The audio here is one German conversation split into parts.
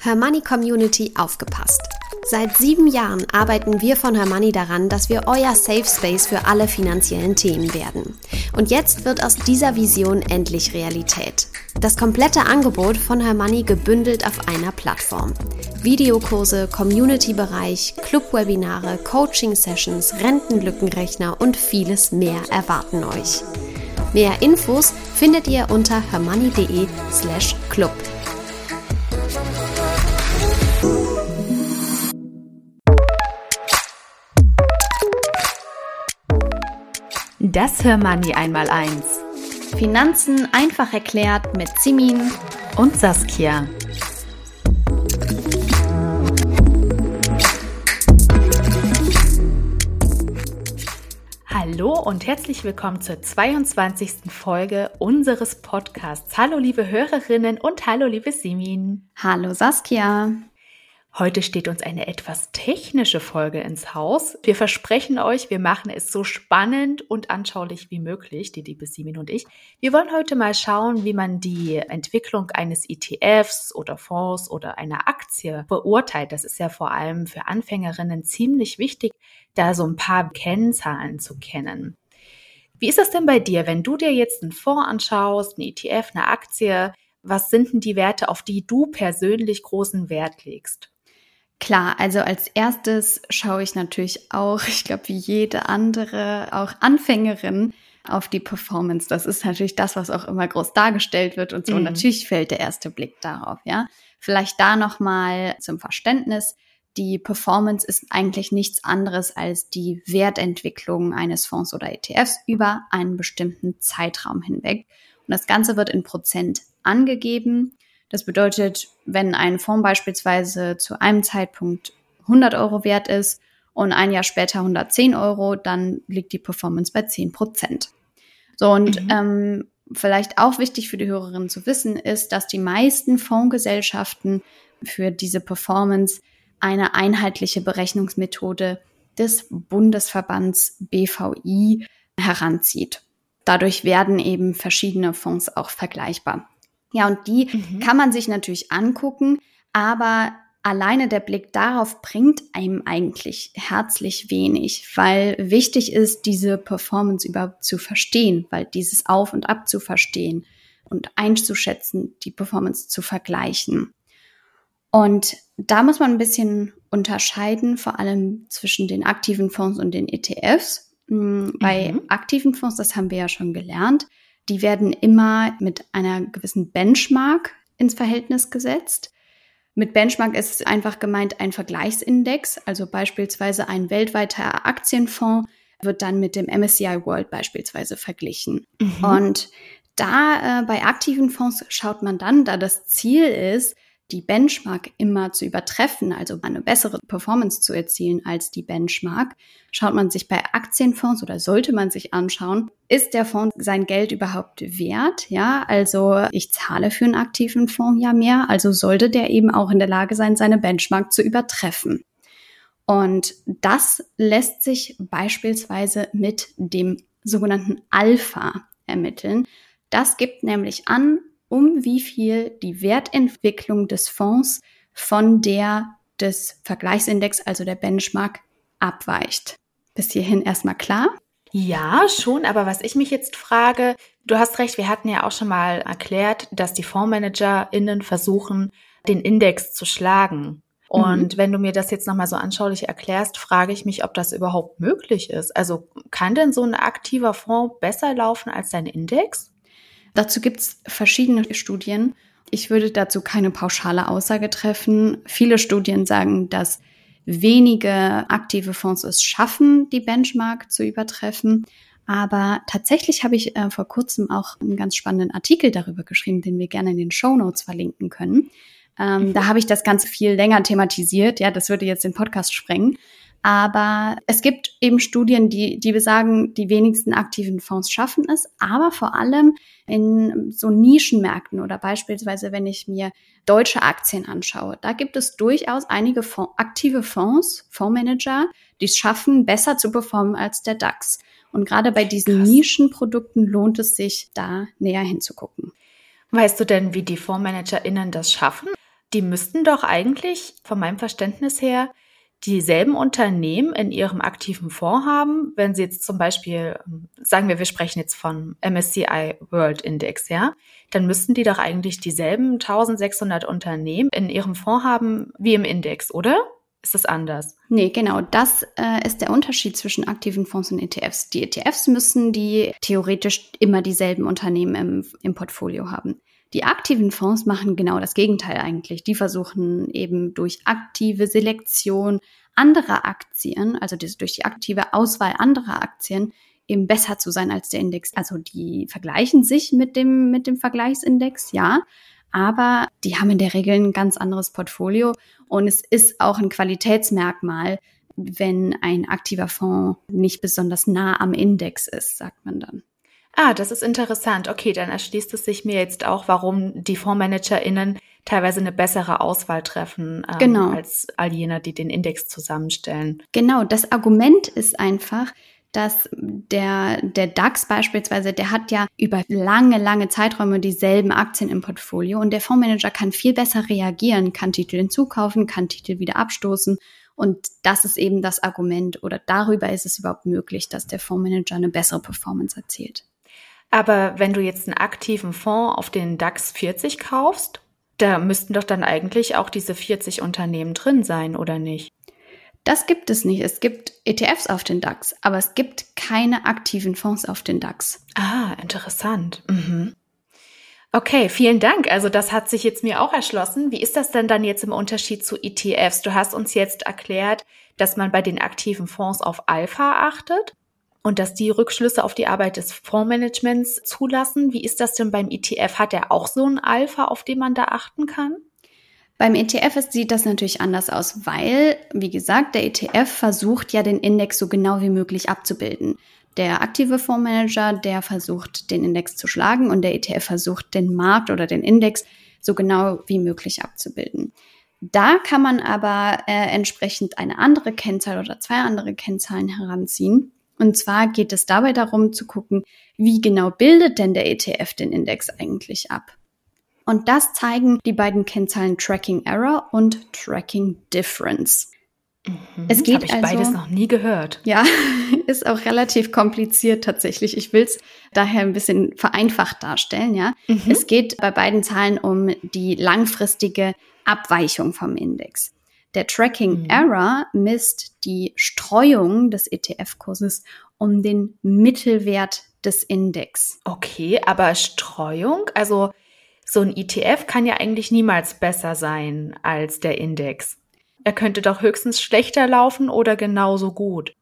Hermoney Community aufgepasst. Seit sieben Jahren arbeiten wir von Hermoney daran, dass wir euer Safe Space für alle finanziellen Themen werden. Und jetzt wird aus dieser Vision endlich Realität. Das komplette Angebot von Hermoney gebündelt auf einer Plattform. Videokurse, Community-Bereich, Club-Webinare, Coaching-Sessions, Rentenlückenrechner und vieles mehr erwarten euch. Mehr Infos findet ihr unter hermoney.de slash club. Das Hörmoney einmal eins. Finanzen einfach erklärt mit Simin und Saskia. Hallo und herzlich willkommen zur 22. Folge unseres Podcasts. Hallo liebe Hörerinnen und hallo liebe Simin. Hallo Saskia. Heute steht uns eine etwas technische Folge ins Haus. Wir versprechen euch, wir machen es so spannend und anschaulich wie möglich, die liebe Simin und ich. Wir wollen heute mal schauen, wie man die Entwicklung eines ETFs oder Fonds oder einer Aktie beurteilt. Das ist ja vor allem für Anfängerinnen ziemlich wichtig, da so ein paar Kennzahlen zu kennen. Wie ist das denn bei dir, wenn du dir jetzt einen Fonds anschaust, einen ETF, eine Aktie? Was sind denn die Werte, auf die du persönlich großen Wert legst? Klar, also als erstes schaue ich natürlich auch, ich glaube wie jede andere, auch Anfängerin, auf die Performance. Das ist natürlich das, was auch immer groß dargestellt wird und so. Mhm. Natürlich fällt der erste Blick darauf, ja. Vielleicht da nochmal zum Verständnis. Die Performance ist eigentlich nichts anderes als die Wertentwicklung eines Fonds oder ETFs über einen bestimmten Zeitraum hinweg. Und das Ganze wird in Prozent angegeben. Das bedeutet, wenn ein Fonds beispielsweise zu einem Zeitpunkt 100 Euro wert ist und ein Jahr später 110 Euro, dann liegt die Performance bei 10 Prozent. So, und mhm. ähm, vielleicht auch wichtig für die Hörerinnen zu wissen ist, dass die meisten Fondsgesellschaften für diese Performance eine einheitliche Berechnungsmethode des Bundesverbands BVI heranzieht. Dadurch werden eben verschiedene Fonds auch vergleichbar. Ja, und die mhm. kann man sich natürlich angucken, aber alleine der Blick darauf bringt einem eigentlich herzlich wenig, weil wichtig ist, diese Performance überhaupt zu verstehen, weil dieses Auf und Ab zu verstehen und einzuschätzen, die Performance zu vergleichen. Und da muss man ein bisschen unterscheiden, vor allem zwischen den aktiven Fonds und den ETFs. Hm, bei mhm. aktiven Fonds, das haben wir ja schon gelernt, die werden immer mit einer gewissen Benchmark ins Verhältnis gesetzt. Mit Benchmark ist einfach gemeint ein Vergleichsindex, also beispielsweise ein weltweiter Aktienfonds wird dann mit dem MSCI World beispielsweise verglichen. Mhm. Und da äh, bei aktiven Fonds schaut man dann, da das Ziel ist, die Benchmark immer zu übertreffen, also eine bessere Performance zu erzielen als die Benchmark, schaut man sich bei Aktienfonds oder sollte man sich anschauen, ist der Fonds sein Geld überhaupt wert? Ja, also ich zahle für einen aktiven Fonds ja mehr, also sollte der eben auch in der Lage sein, seine Benchmark zu übertreffen. Und das lässt sich beispielsweise mit dem sogenannten Alpha ermitteln. Das gibt nämlich an, um wie viel die Wertentwicklung des Fonds von der des Vergleichsindex, also der Benchmark, abweicht. Bis hierhin erstmal klar? Ja, schon, aber was ich mich jetzt frage, du hast recht, wir hatten ja auch schon mal erklärt, dass die FondsmanagerInnen versuchen, den Index zu schlagen. Und mhm. wenn du mir das jetzt nochmal so anschaulich erklärst, frage ich mich, ob das überhaupt möglich ist. Also kann denn so ein aktiver Fonds besser laufen als dein Index? Dazu gibt es verschiedene Studien. Ich würde dazu keine pauschale Aussage treffen. Viele Studien sagen, dass wenige aktive Fonds es schaffen, die Benchmark zu übertreffen. Aber tatsächlich habe ich äh, vor kurzem auch einen ganz spannenden Artikel darüber geschrieben, den wir gerne in den Show Notes verlinken können. Ähm, Da habe ich das Ganze viel länger thematisiert. Ja, das würde jetzt den Podcast sprengen. Aber es gibt eben Studien, die, die besagen, die wenigsten aktiven Fonds schaffen es, aber vor allem in so Nischenmärkten oder beispielsweise, wenn ich mir deutsche Aktien anschaue, da gibt es durchaus einige Fonds, aktive Fonds, Fondsmanager, die es schaffen, besser zu performen als der DAX. Und gerade bei diesen Krass. Nischenprodukten lohnt es sich, da näher hinzugucken. Weißt du denn, wie die FondsmanagerInnen das schaffen? die müssten doch eigentlich, von meinem Verständnis her, dieselben Unternehmen in ihrem aktiven Fonds haben, wenn sie jetzt zum Beispiel, sagen wir, wir sprechen jetzt von MSCI World Index, ja, dann müssten die doch eigentlich dieselben 1600 Unternehmen in ihrem Fonds haben wie im Index, oder? Ist das anders? Nee, genau. Das äh, ist der Unterschied zwischen aktiven Fonds und ETFs. Die ETFs müssen die theoretisch immer dieselben Unternehmen im, im Portfolio haben. Die aktiven Fonds machen genau das Gegenteil eigentlich. Die versuchen eben durch aktive Selektion anderer Aktien, also durch die aktive Auswahl anderer Aktien, eben besser zu sein als der Index. Also die vergleichen sich mit dem, mit dem Vergleichsindex, ja. Aber die haben in der Regel ein ganz anderes Portfolio und es ist auch ein Qualitätsmerkmal, wenn ein aktiver Fonds nicht besonders nah am Index ist, sagt man dann. Ah, das ist interessant. Okay, dann erschließt es sich mir jetzt auch, warum die FondsmanagerInnen teilweise eine bessere Auswahl treffen ähm, genau. als all jene, die den Index zusammenstellen. Genau, das Argument ist einfach, dass der, der DAX beispielsweise, der hat ja über lange, lange Zeiträume dieselben Aktien im Portfolio und der Fondsmanager kann viel besser reagieren, kann Titel hinzukaufen, kann Titel wieder abstoßen und das ist eben das Argument oder darüber ist es überhaupt möglich, dass der Fondsmanager eine bessere Performance erzielt. Aber wenn du jetzt einen aktiven Fonds auf den DAX 40 kaufst, da müssten doch dann eigentlich auch diese 40 Unternehmen drin sein, oder nicht? Das gibt es nicht. Es gibt ETFs auf den DAX, aber es gibt keine aktiven Fonds auf den DAX. Ah, interessant. Mhm. Okay, vielen Dank. Also das hat sich jetzt mir auch erschlossen. Wie ist das denn dann jetzt im Unterschied zu ETFs? Du hast uns jetzt erklärt, dass man bei den aktiven Fonds auf Alpha achtet und dass die Rückschlüsse auf die Arbeit des Fondsmanagements zulassen. Wie ist das denn beim ETF? Hat er auch so ein Alpha, auf den man da achten kann? Beim ETF sieht das natürlich anders aus, weil, wie gesagt, der ETF versucht ja den Index so genau wie möglich abzubilden. Der aktive Fondsmanager, der versucht, den Index zu schlagen und der ETF versucht, den Markt oder den Index so genau wie möglich abzubilden. Da kann man aber äh, entsprechend eine andere Kennzahl oder zwei andere Kennzahlen heranziehen. Und zwar geht es dabei darum zu gucken, wie genau bildet denn der ETF den Index eigentlich ab? Und das zeigen die beiden Kennzahlen Tracking Error und Tracking Difference. Mhm, es geht Habe ich also, beides noch nie gehört. Ja, ist auch relativ kompliziert tatsächlich. Ich will es daher ein bisschen vereinfacht darstellen. Ja, mhm. es geht bei beiden Zahlen um die langfristige Abweichung vom Index. Der Tracking mhm. Error misst die Streuung des ETF-Kurses um den Mittelwert des Index. Okay, aber Streuung, also so ein ETF kann ja eigentlich niemals besser sein als der Index. Er könnte doch höchstens schlechter laufen oder genauso gut.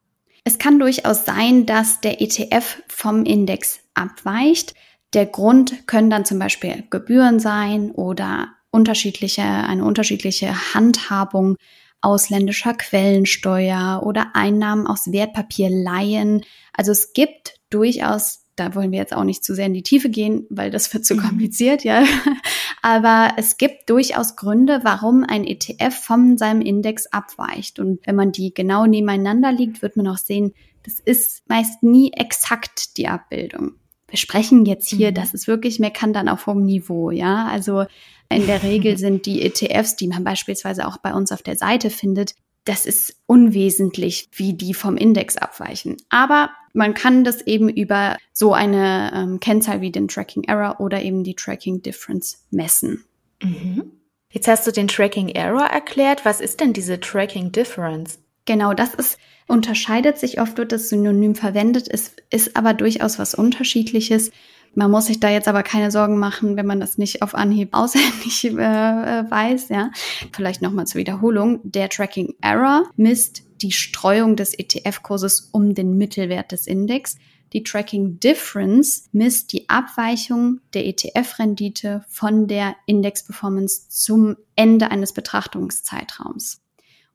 Es kann durchaus sein, dass der ETF vom Index abweicht. Der Grund können dann zum Beispiel Gebühren sein oder unterschiedliche, eine unterschiedliche Handhabung ausländischer Quellensteuer oder Einnahmen aus Wertpapierleihen. Also es gibt durchaus, da wollen wir jetzt auch nicht zu sehr in die Tiefe gehen, weil das wird zu mhm. kompliziert, ja. Aber es gibt durchaus Gründe, warum ein ETF von seinem Index abweicht. Und wenn man die genau nebeneinander liegt, wird man auch sehen, das ist meist nie exakt die Abbildung. Wir sprechen jetzt hier, mhm. das ist wirklich meckern auf hohem Niveau, ja. Also in der Regel sind die ETFs, die man beispielsweise auch bei uns auf der Seite findet, das ist unwesentlich, wie die vom Index abweichen. Aber man kann das eben über so eine ähm, Kennzahl wie den Tracking Error oder eben die Tracking Difference messen. Mhm. Jetzt hast du den Tracking Error erklärt. Was ist denn diese Tracking Difference? Genau, das ist, unterscheidet sich oft, wird das Synonym verwendet, ist, ist aber durchaus was Unterschiedliches. Man muss sich da jetzt aber keine Sorgen machen, wenn man das nicht auf Anhieb auswendig äh, äh, weiß. Ja, vielleicht nochmal zur Wiederholung: Der Tracking Error misst die Streuung des ETF-Kurses um den Mittelwert des Index. Die Tracking Difference misst die Abweichung der ETF-Rendite von der Index-Performance zum Ende eines Betrachtungszeitraums.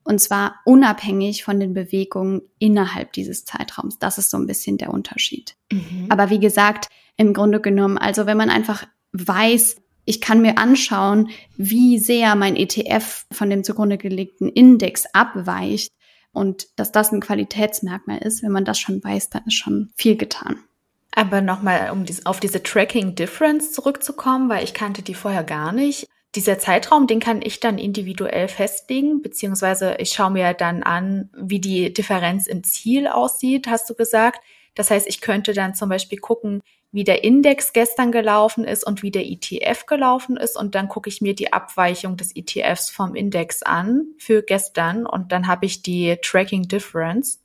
Und zwar unabhängig von den Bewegungen innerhalb dieses Zeitraums. Das ist so ein bisschen der Unterschied. Mhm. Aber wie gesagt, im Grunde genommen. Also wenn man einfach weiß, ich kann mir anschauen, wie sehr mein ETF von dem zugrunde gelegten Index abweicht und dass das ein Qualitätsmerkmal ist. Wenn man das schon weiß, dann ist schon viel getan. Aber nochmal, um auf diese Tracking Difference zurückzukommen, weil ich kannte die vorher gar nicht. Dieser Zeitraum, den kann ich dann individuell festlegen, beziehungsweise ich schaue mir dann an, wie die Differenz im Ziel aussieht, hast du gesagt. Das heißt, ich könnte dann zum Beispiel gucken, wie der Index gestern gelaufen ist und wie der ETF gelaufen ist. Und dann gucke ich mir die Abweichung des ETFs vom Index an für gestern und dann habe ich die Tracking Difference.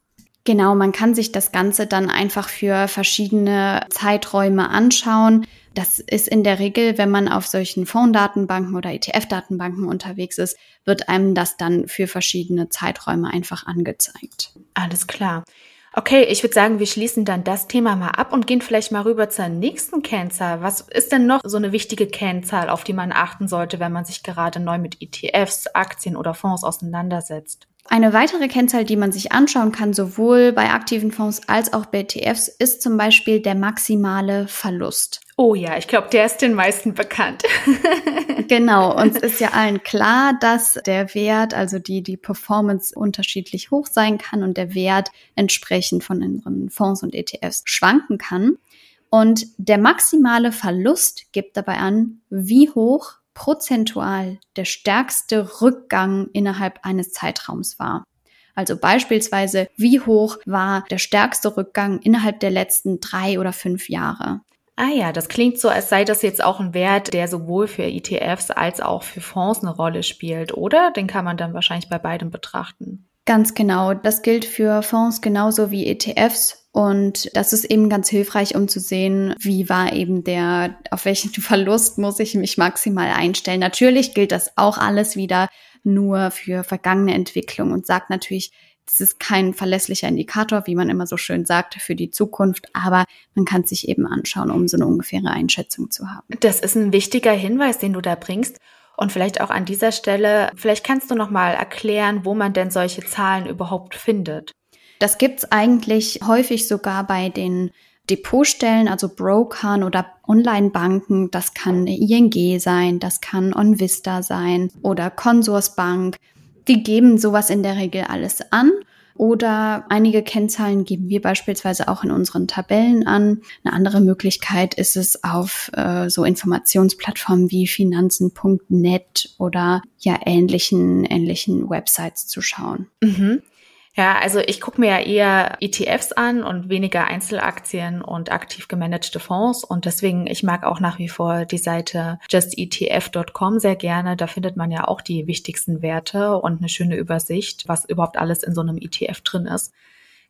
Genau, man kann sich das Ganze dann einfach für verschiedene Zeiträume anschauen. Das ist in der Regel, wenn man auf solchen Fonddatenbanken oder ETF-Datenbanken unterwegs ist, wird einem das dann für verschiedene Zeiträume einfach angezeigt. Alles klar. Okay, ich würde sagen, wir schließen dann das Thema mal ab und gehen vielleicht mal rüber zur nächsten Kennzahl. Was ist denn noch so eine wichtige Kennzahl, auf die man achten sollte, wenn man sich gerade neu mit ETFs, Aktien oder Fonds auseinandersetzt? Eine weitere Kennzahl, die man sich anschauen kann, sowohl bei aktiven Fonds als auch bei ETFs, ist zum Beispiel der maximale Verlust. Oh ja, ich glaube, der ist den meisten bekannt. genau, uns ist ja allen klar, dass der Wert, also die, die Performance unterschiedlich hoch sein kann und der Wert entsprechend von unseren Fonds und ETFs schwanken kann. Und der maximale Verlust gibt dabei an, wie hoch prozentual der stärkste Rückgang innerhalb eines Zeitraums war. Also beispielsweise, wie hoch war der stärkste Rückgang innerhalb der letzten drei oder fünf Jahre. Ah ja, das klingt so, als sei das jetzt auch ein Wert, der sowohl für ETFs als auch für Fonds eine Rolle spielt, oder? Den kann man dann wahrscheinlich bei beidem betrachten. Ganz genau. Das gilt für Fonds genauso wie ETFs. Und das ist eben ganz hilfreich, um zu sehen, wie war eben der, auf welchen Verlust muss ich mich maximal einstellen. Natürlich gilt das auch alles wieder nur für vergangene Entwicklung und sagt natürlich, das ist kein verlässlicher Indikator, wie man immer so schön sagt, für die Zukunft, aber man kann es sich eben anschauen, um so eine ungefähre Einschätzung zu haben. Das ist ein wichtiger Hinweis, den du da bringst. Und vielleicht auch an dieser Stelle, vielleicht kannst du noch mal erklären, wo man denn solche Zahlen überhaupt findet. Das gibt's eigentlich häufig sogar bei den Depotstellen, also Brokern oder Online-Banken. Das kann ING sein, das kann OnVista sein oder Consorsbank. Die geben sowas in der Regel alles an. Oder einige Kennzahlen geben wir beispielsweise auch in unseren Tabellen an. Eine andere Möglichkeit ist es auf äh, so Informationsplattformen wie finanzen.net oder ja ähnlichen, ähnlichen Websites zu schauen. Mhm. Ja, also ich gucke mir ja eher ETFs an und weniger Einzelaktien und aktiv gemanagte Fonds. Und deswegen, ich mag auch nach wie vor die Seite justetf.com sehr gerne. Da findet man ja auch die wichtigsten Werte und eine schöne Übersicht, was überhaupt alles in so einem ETF drin ist.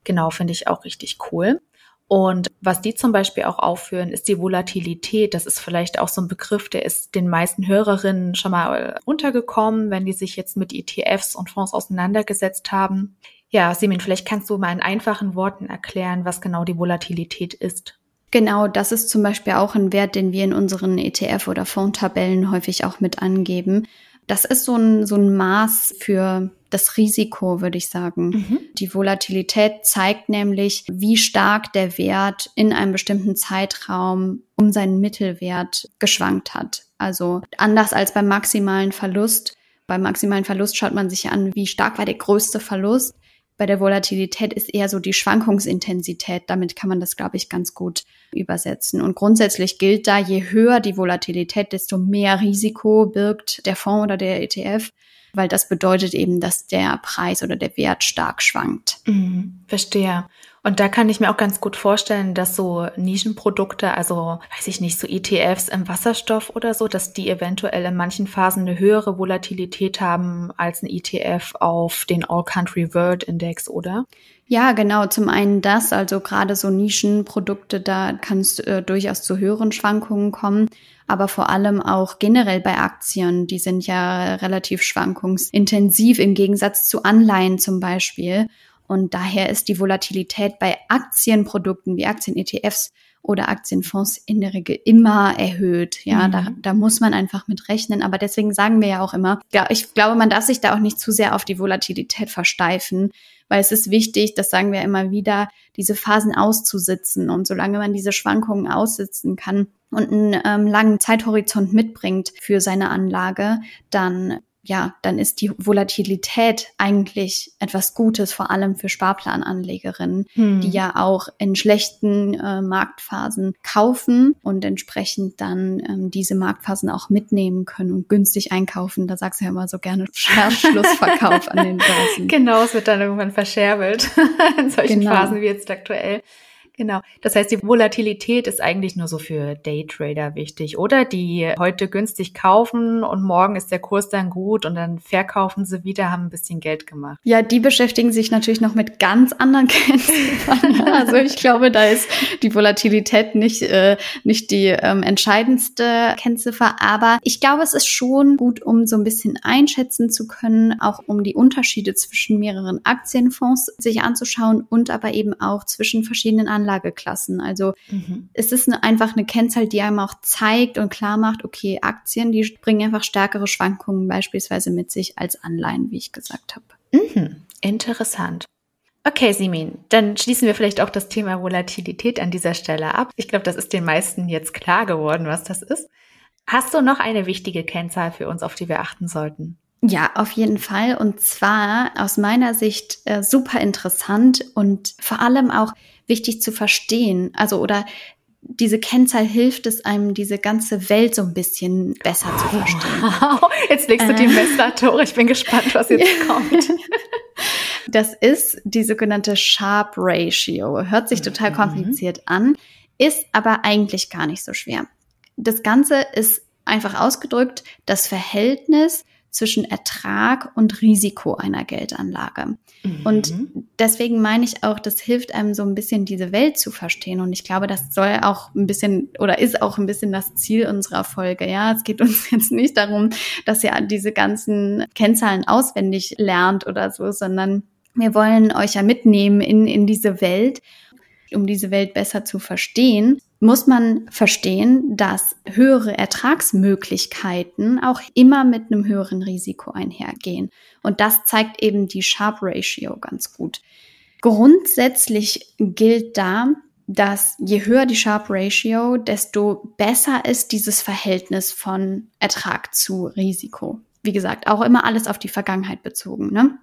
Genau, finde ich auch richtig cool. Und was die zum Beispiel auch aufführen, ist die Volatilität. Das ist vielleicht auch so ein Begriff, der ist den meisten Hörerinnen schon mal untergekommen, wenn die sich jetzt mit ETFs und Fonds auseinandergesetzt haben. Ja, Simin, vielleicht kannst du mal in einfachen Worten erklären, was genau die Volatilität ist. Genau, das ist zum Beispiel auch ein Wert, den wir in unseren ETF- oder Fondtabellen häufig auch mit angeben. Das ist so ein, so ein Maß für das Risiko, würde ich sagen. Mhm. Die Volatilität zeigt nämlich, wie stark der Wert in einem bestimmten Zeitraum um seinen Mittelwert geschwankt hat. Also anders als beim maximalen Verlust. Beim maximalen Verlust schaut man sich an, wie stark war der größte Verlust bei der Volatilität ist eher so die Schwankungsintensität. Damit kann man das, glaube ich, ganz gut übersetzen. Und grundsätzlich gilt da, je höher die Volatilität, desto mehr Risiko birgt der Fonds oder der ETF, weil das bedeutet eben, dass der Preis oder der Wert stark schwankt. Mhm, verstehe. Und da kann ich mir auch ganz gut vorstellen, dass so Nischenprodukte, also weiß ich nicht, so ETFs im Wasserstoff oder so, dass die eventuell in manchen Phasen eine höhere Volatilität haben als ein ETF auf den All Country World Index, oder? Ja, genau. Zum einen das, also gerade so Nischenprodukte, da kann es äh, durchaus zu höheren Schwankungen kommen, aber vor allem auch generell bei Aktien, die sind ja relativ schwankungsintensiv im Gegensatz zu Anleihen zum Beispiel. Und daher ist die Volatilität bei Aktienprodukten wie Aktien-ETFs oder Aktienfonds in der Regel immer erhöht. Ja, mhm. da, da muss man einfach mit rechnen. Aber deswegen sagen wir ja auch immer, ja, ich glaube, man darf sich da auch nicht zu sehr auf die Volatilität versteifen, weil es ist wichtig, das sagen wir immer wieder, diese Phasen auszusitzen. Und solange man diese Schwankungen aussitzen kann und einen ähm, langen Zeithorizont mitbringt für seine Anlage, dann ja, dann ist die Volatilität eigentlich etwas Gutes, vor allem für Sparplananlegerinnen, hm. die ja auch in schlechten äh, Marktphasen kaufen und entsprechend dann ähm, diese Marktphasen auch mitnehmen können und günstig einkaufen. Da sagst du ja immer so gerne Schlussverkauf an den Börsen. Genau, es wird dann irgendwann verscherbelt in solchen genau. Phasen wie jetzt aktuell. Genau. Das heißt, die Volatilität ist eigentlich nur so für Daytrader wichtig, oder? Die heute günstig kaufen und morgen ist der Kurs dann gut und dann verkaufen sie wieder, haben ein bisschen Geld gemacht. Ja, die beschäftigen sich natürlich noch mit ganz anderen Kennziffern. also ich glaube, da ist die Volatilität nicht, äh, nicht die ähm, entscheidendste Kennziffer. Aber ich glaube, es ist schon gut, um so ein bisschen einschätzen zu können, auch um die Unterschiede zwischen mehreren Aktienfonds sich anzuschauen und aber eben auch zwischen verschiedenen Anlagen Anlageklassen. Also mhm. es ist eine, einfach eine Kennzahl, die einem auch zeigt und klar macht, okay, Aktien, die bringen einfach stärkere Schwankungen beispielsweise mit sich als Anleihen, wie ich gesagt habe. Mhm. Interessant. Okay, Simin, dann schließen wir vielleicht auch das Thema Volatilität an dieser Stelle ab. Ich glaube, das ist den meisten jetzt klar geworden, was das ist. Hast du noch eine wichtige Kennzahl für uns, auf die wir achten sollten? Ja, auf jeden Fall. Und zwar aus meiner Sicht äh, super interessant und vor allem auch wichtig zu verstehen. Also oder diese Kennzahl hilft es einem, diese ganze Welt so ein bisschen besser zu verstehen. Wow, jetzt legst du die äh. Messlatte Ich bin gespannt, was jetzt kommt. Das ist die sogenannte Sharp Ratio. Hört sich total mhm. kompliziert an, ist aber eigentlich gar nicht so schwer. Das Ganze ist einfach ausgedrückt das Verhältnis zwischen Ertrag und Risiko einer Geldanlage. Mhm. Und deswegen meine ich auch, das hilft einem so ein bisschen diese Welt zu verstehen. Und ich glaube, das soll auch ein bisschen oder ist auch ein bisschen das Ziel unserer Folge. Ja, es geht uns jetzt nicht darum, dass ihr diese ganzen Kennzahlen auswendig lernt oder so, sondern wir wollen euch ja mitnehmen in, in diese Welt um diese Welt besser zu verstehen, muss man verstehen, dass höhere Ertragsmöglichkeiten auch immer mit einem höheren Risiko einhergehen. Und das zeigt eben die Sharp Ratio ganz gut. Grundsätzlich gilt da, dass je höher die Sharp Ratio, desto besser ist dieses Verhältnis von Ertrag zu Risiko. Wie gesagt, auch immer alles auf die Vergangenheit bezogen. Ne?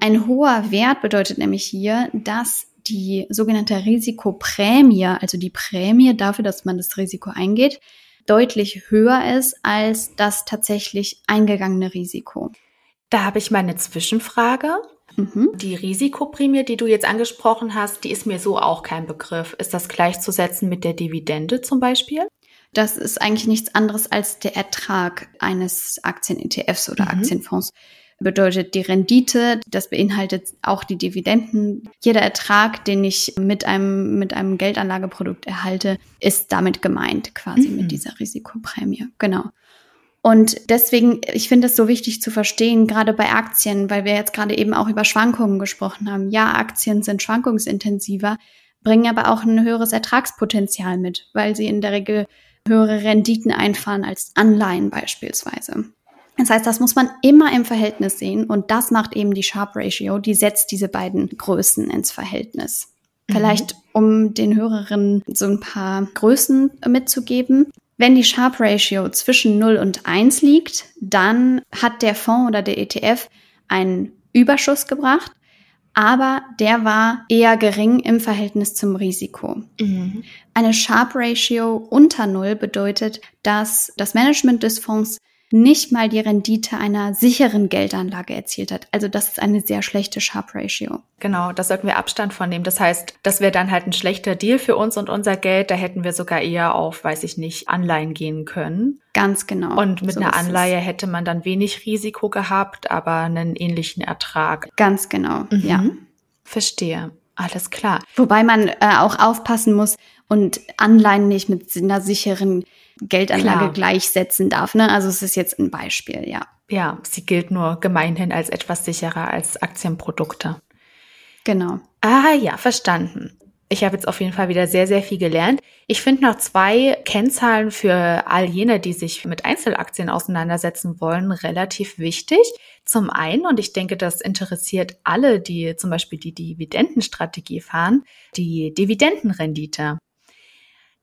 Ein hoher Wert bedeutet nämlich hier, dass die sogenannte Risikoprämie, also die Prämie dafür, dass man das Risiko eingeht, deutlich höher ist als das tatsächlich eingegangene Risiko. Da habe ich mal eine Zwischenfrage. Mhm. Die Risikoprämie, die du jetzt angesprochen hast, die ist mir so auch kein Begriff. Ist das gleichzusetzen mit der Dividende zum Beispiel? Das ist eigentlich nichts anderes als der Ertrag eines Aktien-ETFs oder mhm. Aktienfonds bedeutet die Rendite, das beinhaltet auch die Dividenden. Jeder Ertrag, den ich mit einem, mit einem Geldanlageprodukt erhalte, ist damit gemeint, quasi mhm. mit dieser Risikoprämie. Genau. Und deswegen, ich finde es so wichtig zu verstehen, gerade bei Aktien, weil wir jetzt gerade eben auch über Schwankungen gesprochen haben. Ja, Aktien sind schwankungsintensiver, bringen aber auch ein höheres Ertragspotenzial mit, weil sie in der Regel höhere Renditen einfahren als Anleihen beispielsweise. Das heißt, das muss man immer im Verhältnis sehen und das macht eben die Sharp Ratio, die setzt diese beiden Größen ins Verhältnis. Mhm. Vielleicht, um den Hörerinnen so ein paar Größen mitzugeben. Wenn die Sharp Ratio zwischen 0 und 1 liegt, dann hat der Fonds oder der ETF einen Überschuss gebracht, aber der war eher gering im Verhältnis zum Risiko. Mhm. Eine Sharp Ratio unter 0 bedeutet, dass das Management des Fonds nicht mal die Rendite einer sicheren Geldanlage erzielt hat. Also das ist eine sehr schlechte Sharp Ratio. Genau, da sollten wir Abstand von nehmen. Das heißt, das wäre dann halt ein schlechter Deal für uns und unser Geld. Da hätten wir sogar eher auf, weiß ich nicht, Anleihen gehen können. Ganz genau. Und mit so einer Anleihe es. hätte man dann wenig Risiko gehabt, aber einen ähnlichen Ertrag. Ganz genau, mhm. ja. Verstehe. Alles klar. Wobei man äh, auch aufpassen muss und Anleihen nicht mit einer sicheren Geldanlage Klar. gleichsetzen darf. Ne? Also es ist jetzt ein Beispiel, ja. Ja, sie gilt nur gemeinhin als etwas sicherer als Aktienprodukte. Genau. Ah ja, verstanden. Ich habe jetzt auf jeden Fall wieder sehr, sehr viel gelernt. Ich finde noch zwei Kennzahlen für all jene, die sich mit Einzelaktien auseinandersetzen wollen, relativ wichtig. Zum einen, und ich denke, das interessiert alle, die zum Beispiel die Dividendenstrategie fahren, die Dividendenrendite.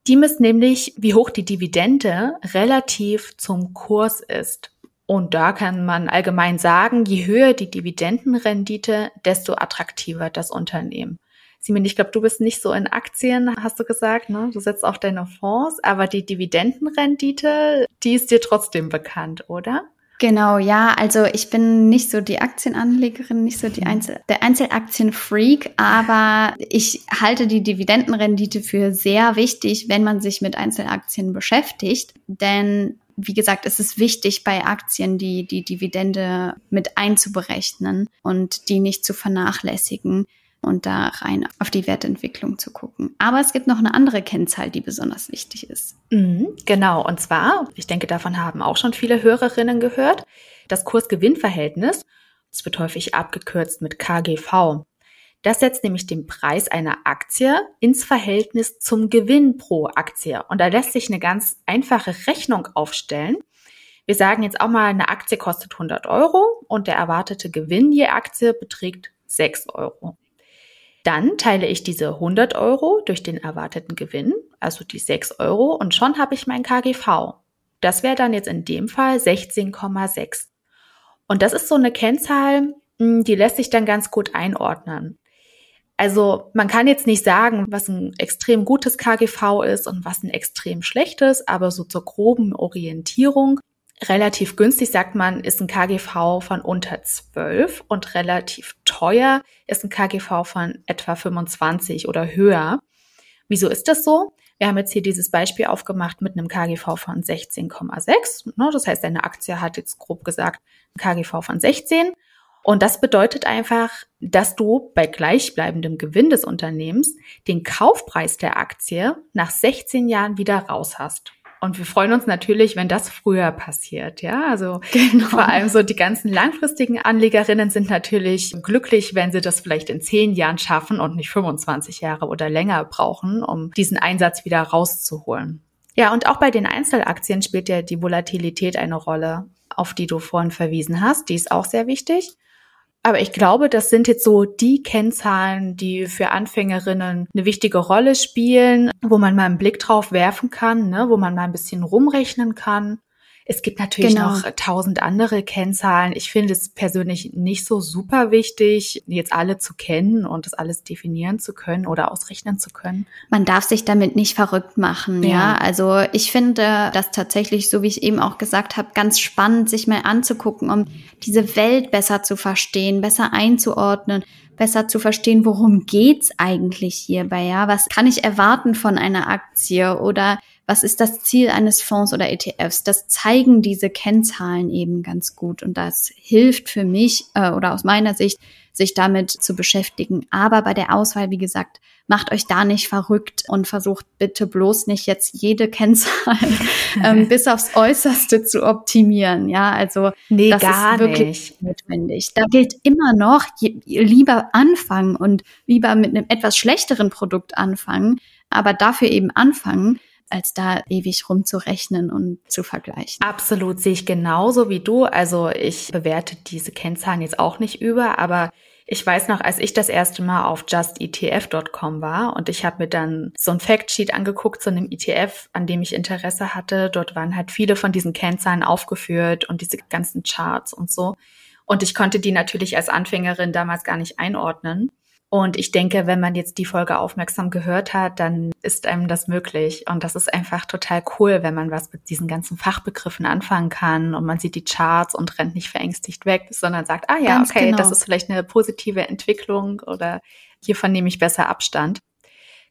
Die misst nämlich, wie hoch die Dividende relativ zum Kurs ist. Und da kann man allgemein sagen, je höher die Dividendenrendite, desto attraktiver das Unternehmen. Simon, ich glaube, du bist nicht so in Aktien, hast du gesagt, ne? Du setzt auch deine Fonds, aber die Dividendenrendite, die ist dir trotzdem bekannt, oder? Genau, ja. Also ich bin nicht so die Aktienanlegerin, nicht so die Einzel der Einzelaktienfreak, aber ich halte die Dividendenrendite für sehr wichtig, wenn man sich mit Einzelaktien beschäftigt. Denn wie gesagt, es ist wichtig bei Aktien die, die Dividende mit einzuberechnen und die nicht zu vernachlässigen und da rein auf die Wertentwicklung zu gucken. Aber es gibt noch eine andere Kennzahl, die besonders wichtig ist. Mhm, genau, und zwar, ich denke, davon haben auch schon viele Hörerinnen gehört, das Kurs-Gewinn-Verhältnis. Das wird häufig abgekürzt mit KGV. Das setzt nämlich den Preis einer Aktie ins Verhältnis zum Gewinn pro Aktie. Und da lässt sich eine ganz einfache Rechnung aufstellen. Wir sagen jetzt auch mal, eine Aktie kostet 100 Euro und der erwartete Gewinn je Aktie beträgt 6 Euro. Dann teile ich diese 100 Euro durch den erwarteten Gewinn, also die 6 Euro, und schon habe ich mein KGV. Das wäre dann jetzt in dem Fall 16,6. Und das ist so eine Kennzahl, hm, die lässt sich dann ganz gut einordnen. Also man kann jetzt nicht sagen, was ein extrem gutes KGV ist und was ein extrem schlechtes, aber so zur groben Orientierung relativ günstig, sagt man, ist ein KGV von unter 12 und relativ teuer ist ein KGV von etwa 25 oder höher. Wieso ist das so? Wir haben jetzt hier dieses Beispiel aufgemacht mit einem KGV von 16,6. Ne? Das heißt, eine Aktie hat jetzt grob gesagt ein KGV von 16. Und das bedeutet einfach, dass du bei gleichbleibendem Gewinn des Unternehmens den Kaufpreis der Aktie nach 16 Jahren wieder raus hast. Und wir freuen uns natürlich, wenn das früher passiert, ja. Also genau. vor allem so die ganzen langfristigen Anlegerinnen sind natürlich glücklich, wenn sie das vielleicht in zehn Jahren schaffen und nicht 25 Jahre oder länger brauchen, um diesen Einsatz wieder rauszuholen. Ja, und auch bei den Einzelaktien spielt ja die Volatilität eine Rolle, auf die du vorhin verwiesen hast. Die ist auch sehr wichtig. Aber ich glaube, das sind jetzt so die Kennzahlen, die für Anfängerinnen eine wichtige Rolle spielen, wo man mal einen Blick drauf werfen kann, ne, wo man mal ein bisschen rumrechnen kann. Es gibt natürlich genau. noch tausend andere Kennzahlen. Ich finde es persönlich nicht so super wichtig, jetzt alle zu kennen und das alles definieren zu können oder ausrechnen zu können. Man darf sich damit nicht verrückt machen, ja. ja? Also ich finde das tatsächlich, so wie ich eben auch gesagt habe, ganz spannend, sich mal anzugucken, um diese Welt besser zu verstehen, besser einzuordnen besser zu verstehen, worum geht's eigentlich hierbei, ja? Was kann ich erwarten von einer Aktie oder was ist das Ziel eines Fonds oder ETFs? Das zeigen diese Kennzahlen eben ganz gut und das hilft für mich äh, oder aus meiner Sicht, sich damit zu beschäftigen. Aber bei der Auswahl, wie gesagt, macht euch da nicht verrückt und versucht bitte bloß nicht jetzt jede Kennzahl ähm, bis aufs Äußerste zu optimieren. Ja, also nee, das ist wirklich nicht. notwendig. Da gilt immer noch, je, lieber anfangen und lieber mit einem etwas schlechteren Produkt anfangen, aber dafür eben anfangen, als da ewig rumzurechnen und zu vergleichen. Absolut, sehe ich genauso wie du. Also ich bewerte diese Kennzahlen jetzt auch nicht über, aber ich weiß noch, als ich das erste Mal auf justetf.com war und ich habe mir dann so ein Factsheet angeguckt zu einem ETF, an dem ich Interesse hatte. Dort waren halt viele von diesen Kennzahlen aufgeführt und diese ganzen Charts und so. Und ich konnte die natürlich als Anfängerin damals gar nicht einordnen. Und ich denke, wenn man jetzt die Folge aufmerksam gehört hat, dann ist einem das möglich. Und das ist einfach total cool, wenn man was mit diesen ganzen Fachbegriffen anfangen kann und man sieht die Charts und rennt nicht verängstigt weg, sondern sagt, ah ja, Ganz okay, genau. das ist vielleicht eine positive Entwicklung oder hiervon nehme ich besser Abstand.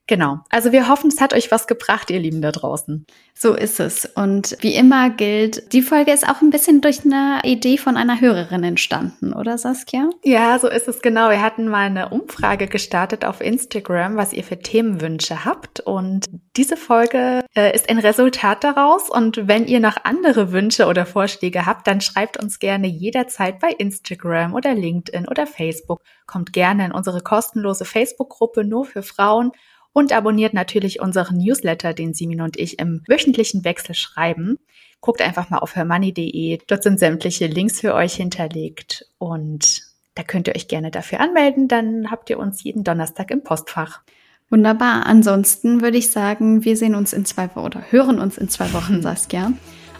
Genau. Also wir hoffen, es hat euch was gebracht, ihr Lieben da draußen. So ist es. Und wie immer gilt, die Folge ist auch ein bisschen durch eine Idee von einer Hörerin entstanden, oder Saskia? Ja, so ist es genau. Wir hatten mal eine Umfrage gestartet auf Instagram, was ihr für Themenwünsche habt. Und diese Folge äh, ist ein Resultat daraus. Und wenn ihr noch andere Wünsche oder Vorschläge habt, dann schreibt uns gerne jederzeit bei Instagram oder LinkedIn oder Facebook. Kommt gerne in unsere kostenlose Facebook-Gruppe nur für Frauen und abonniert natürlich unseren Newsletter, den Simin und ich im wöchentlichen Wechsel schreiben. Guckt einfach mal auf hermoney.de. Dort sind sämtliche Links für euch hinterlegt und da könnt ihr euch gerne dafür anmelden. Dann habt ihr uns jeden Donnerstag im Postfach. Wunderbar. Ansonsten würde ich sagen, wir sehen uns in zwei Wochen oder hören uns in zwei Wochen, Saskia.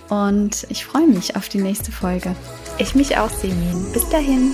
und ich freue mich auf die nächste Folge. Ich mich auch, Semin. Bis dahin.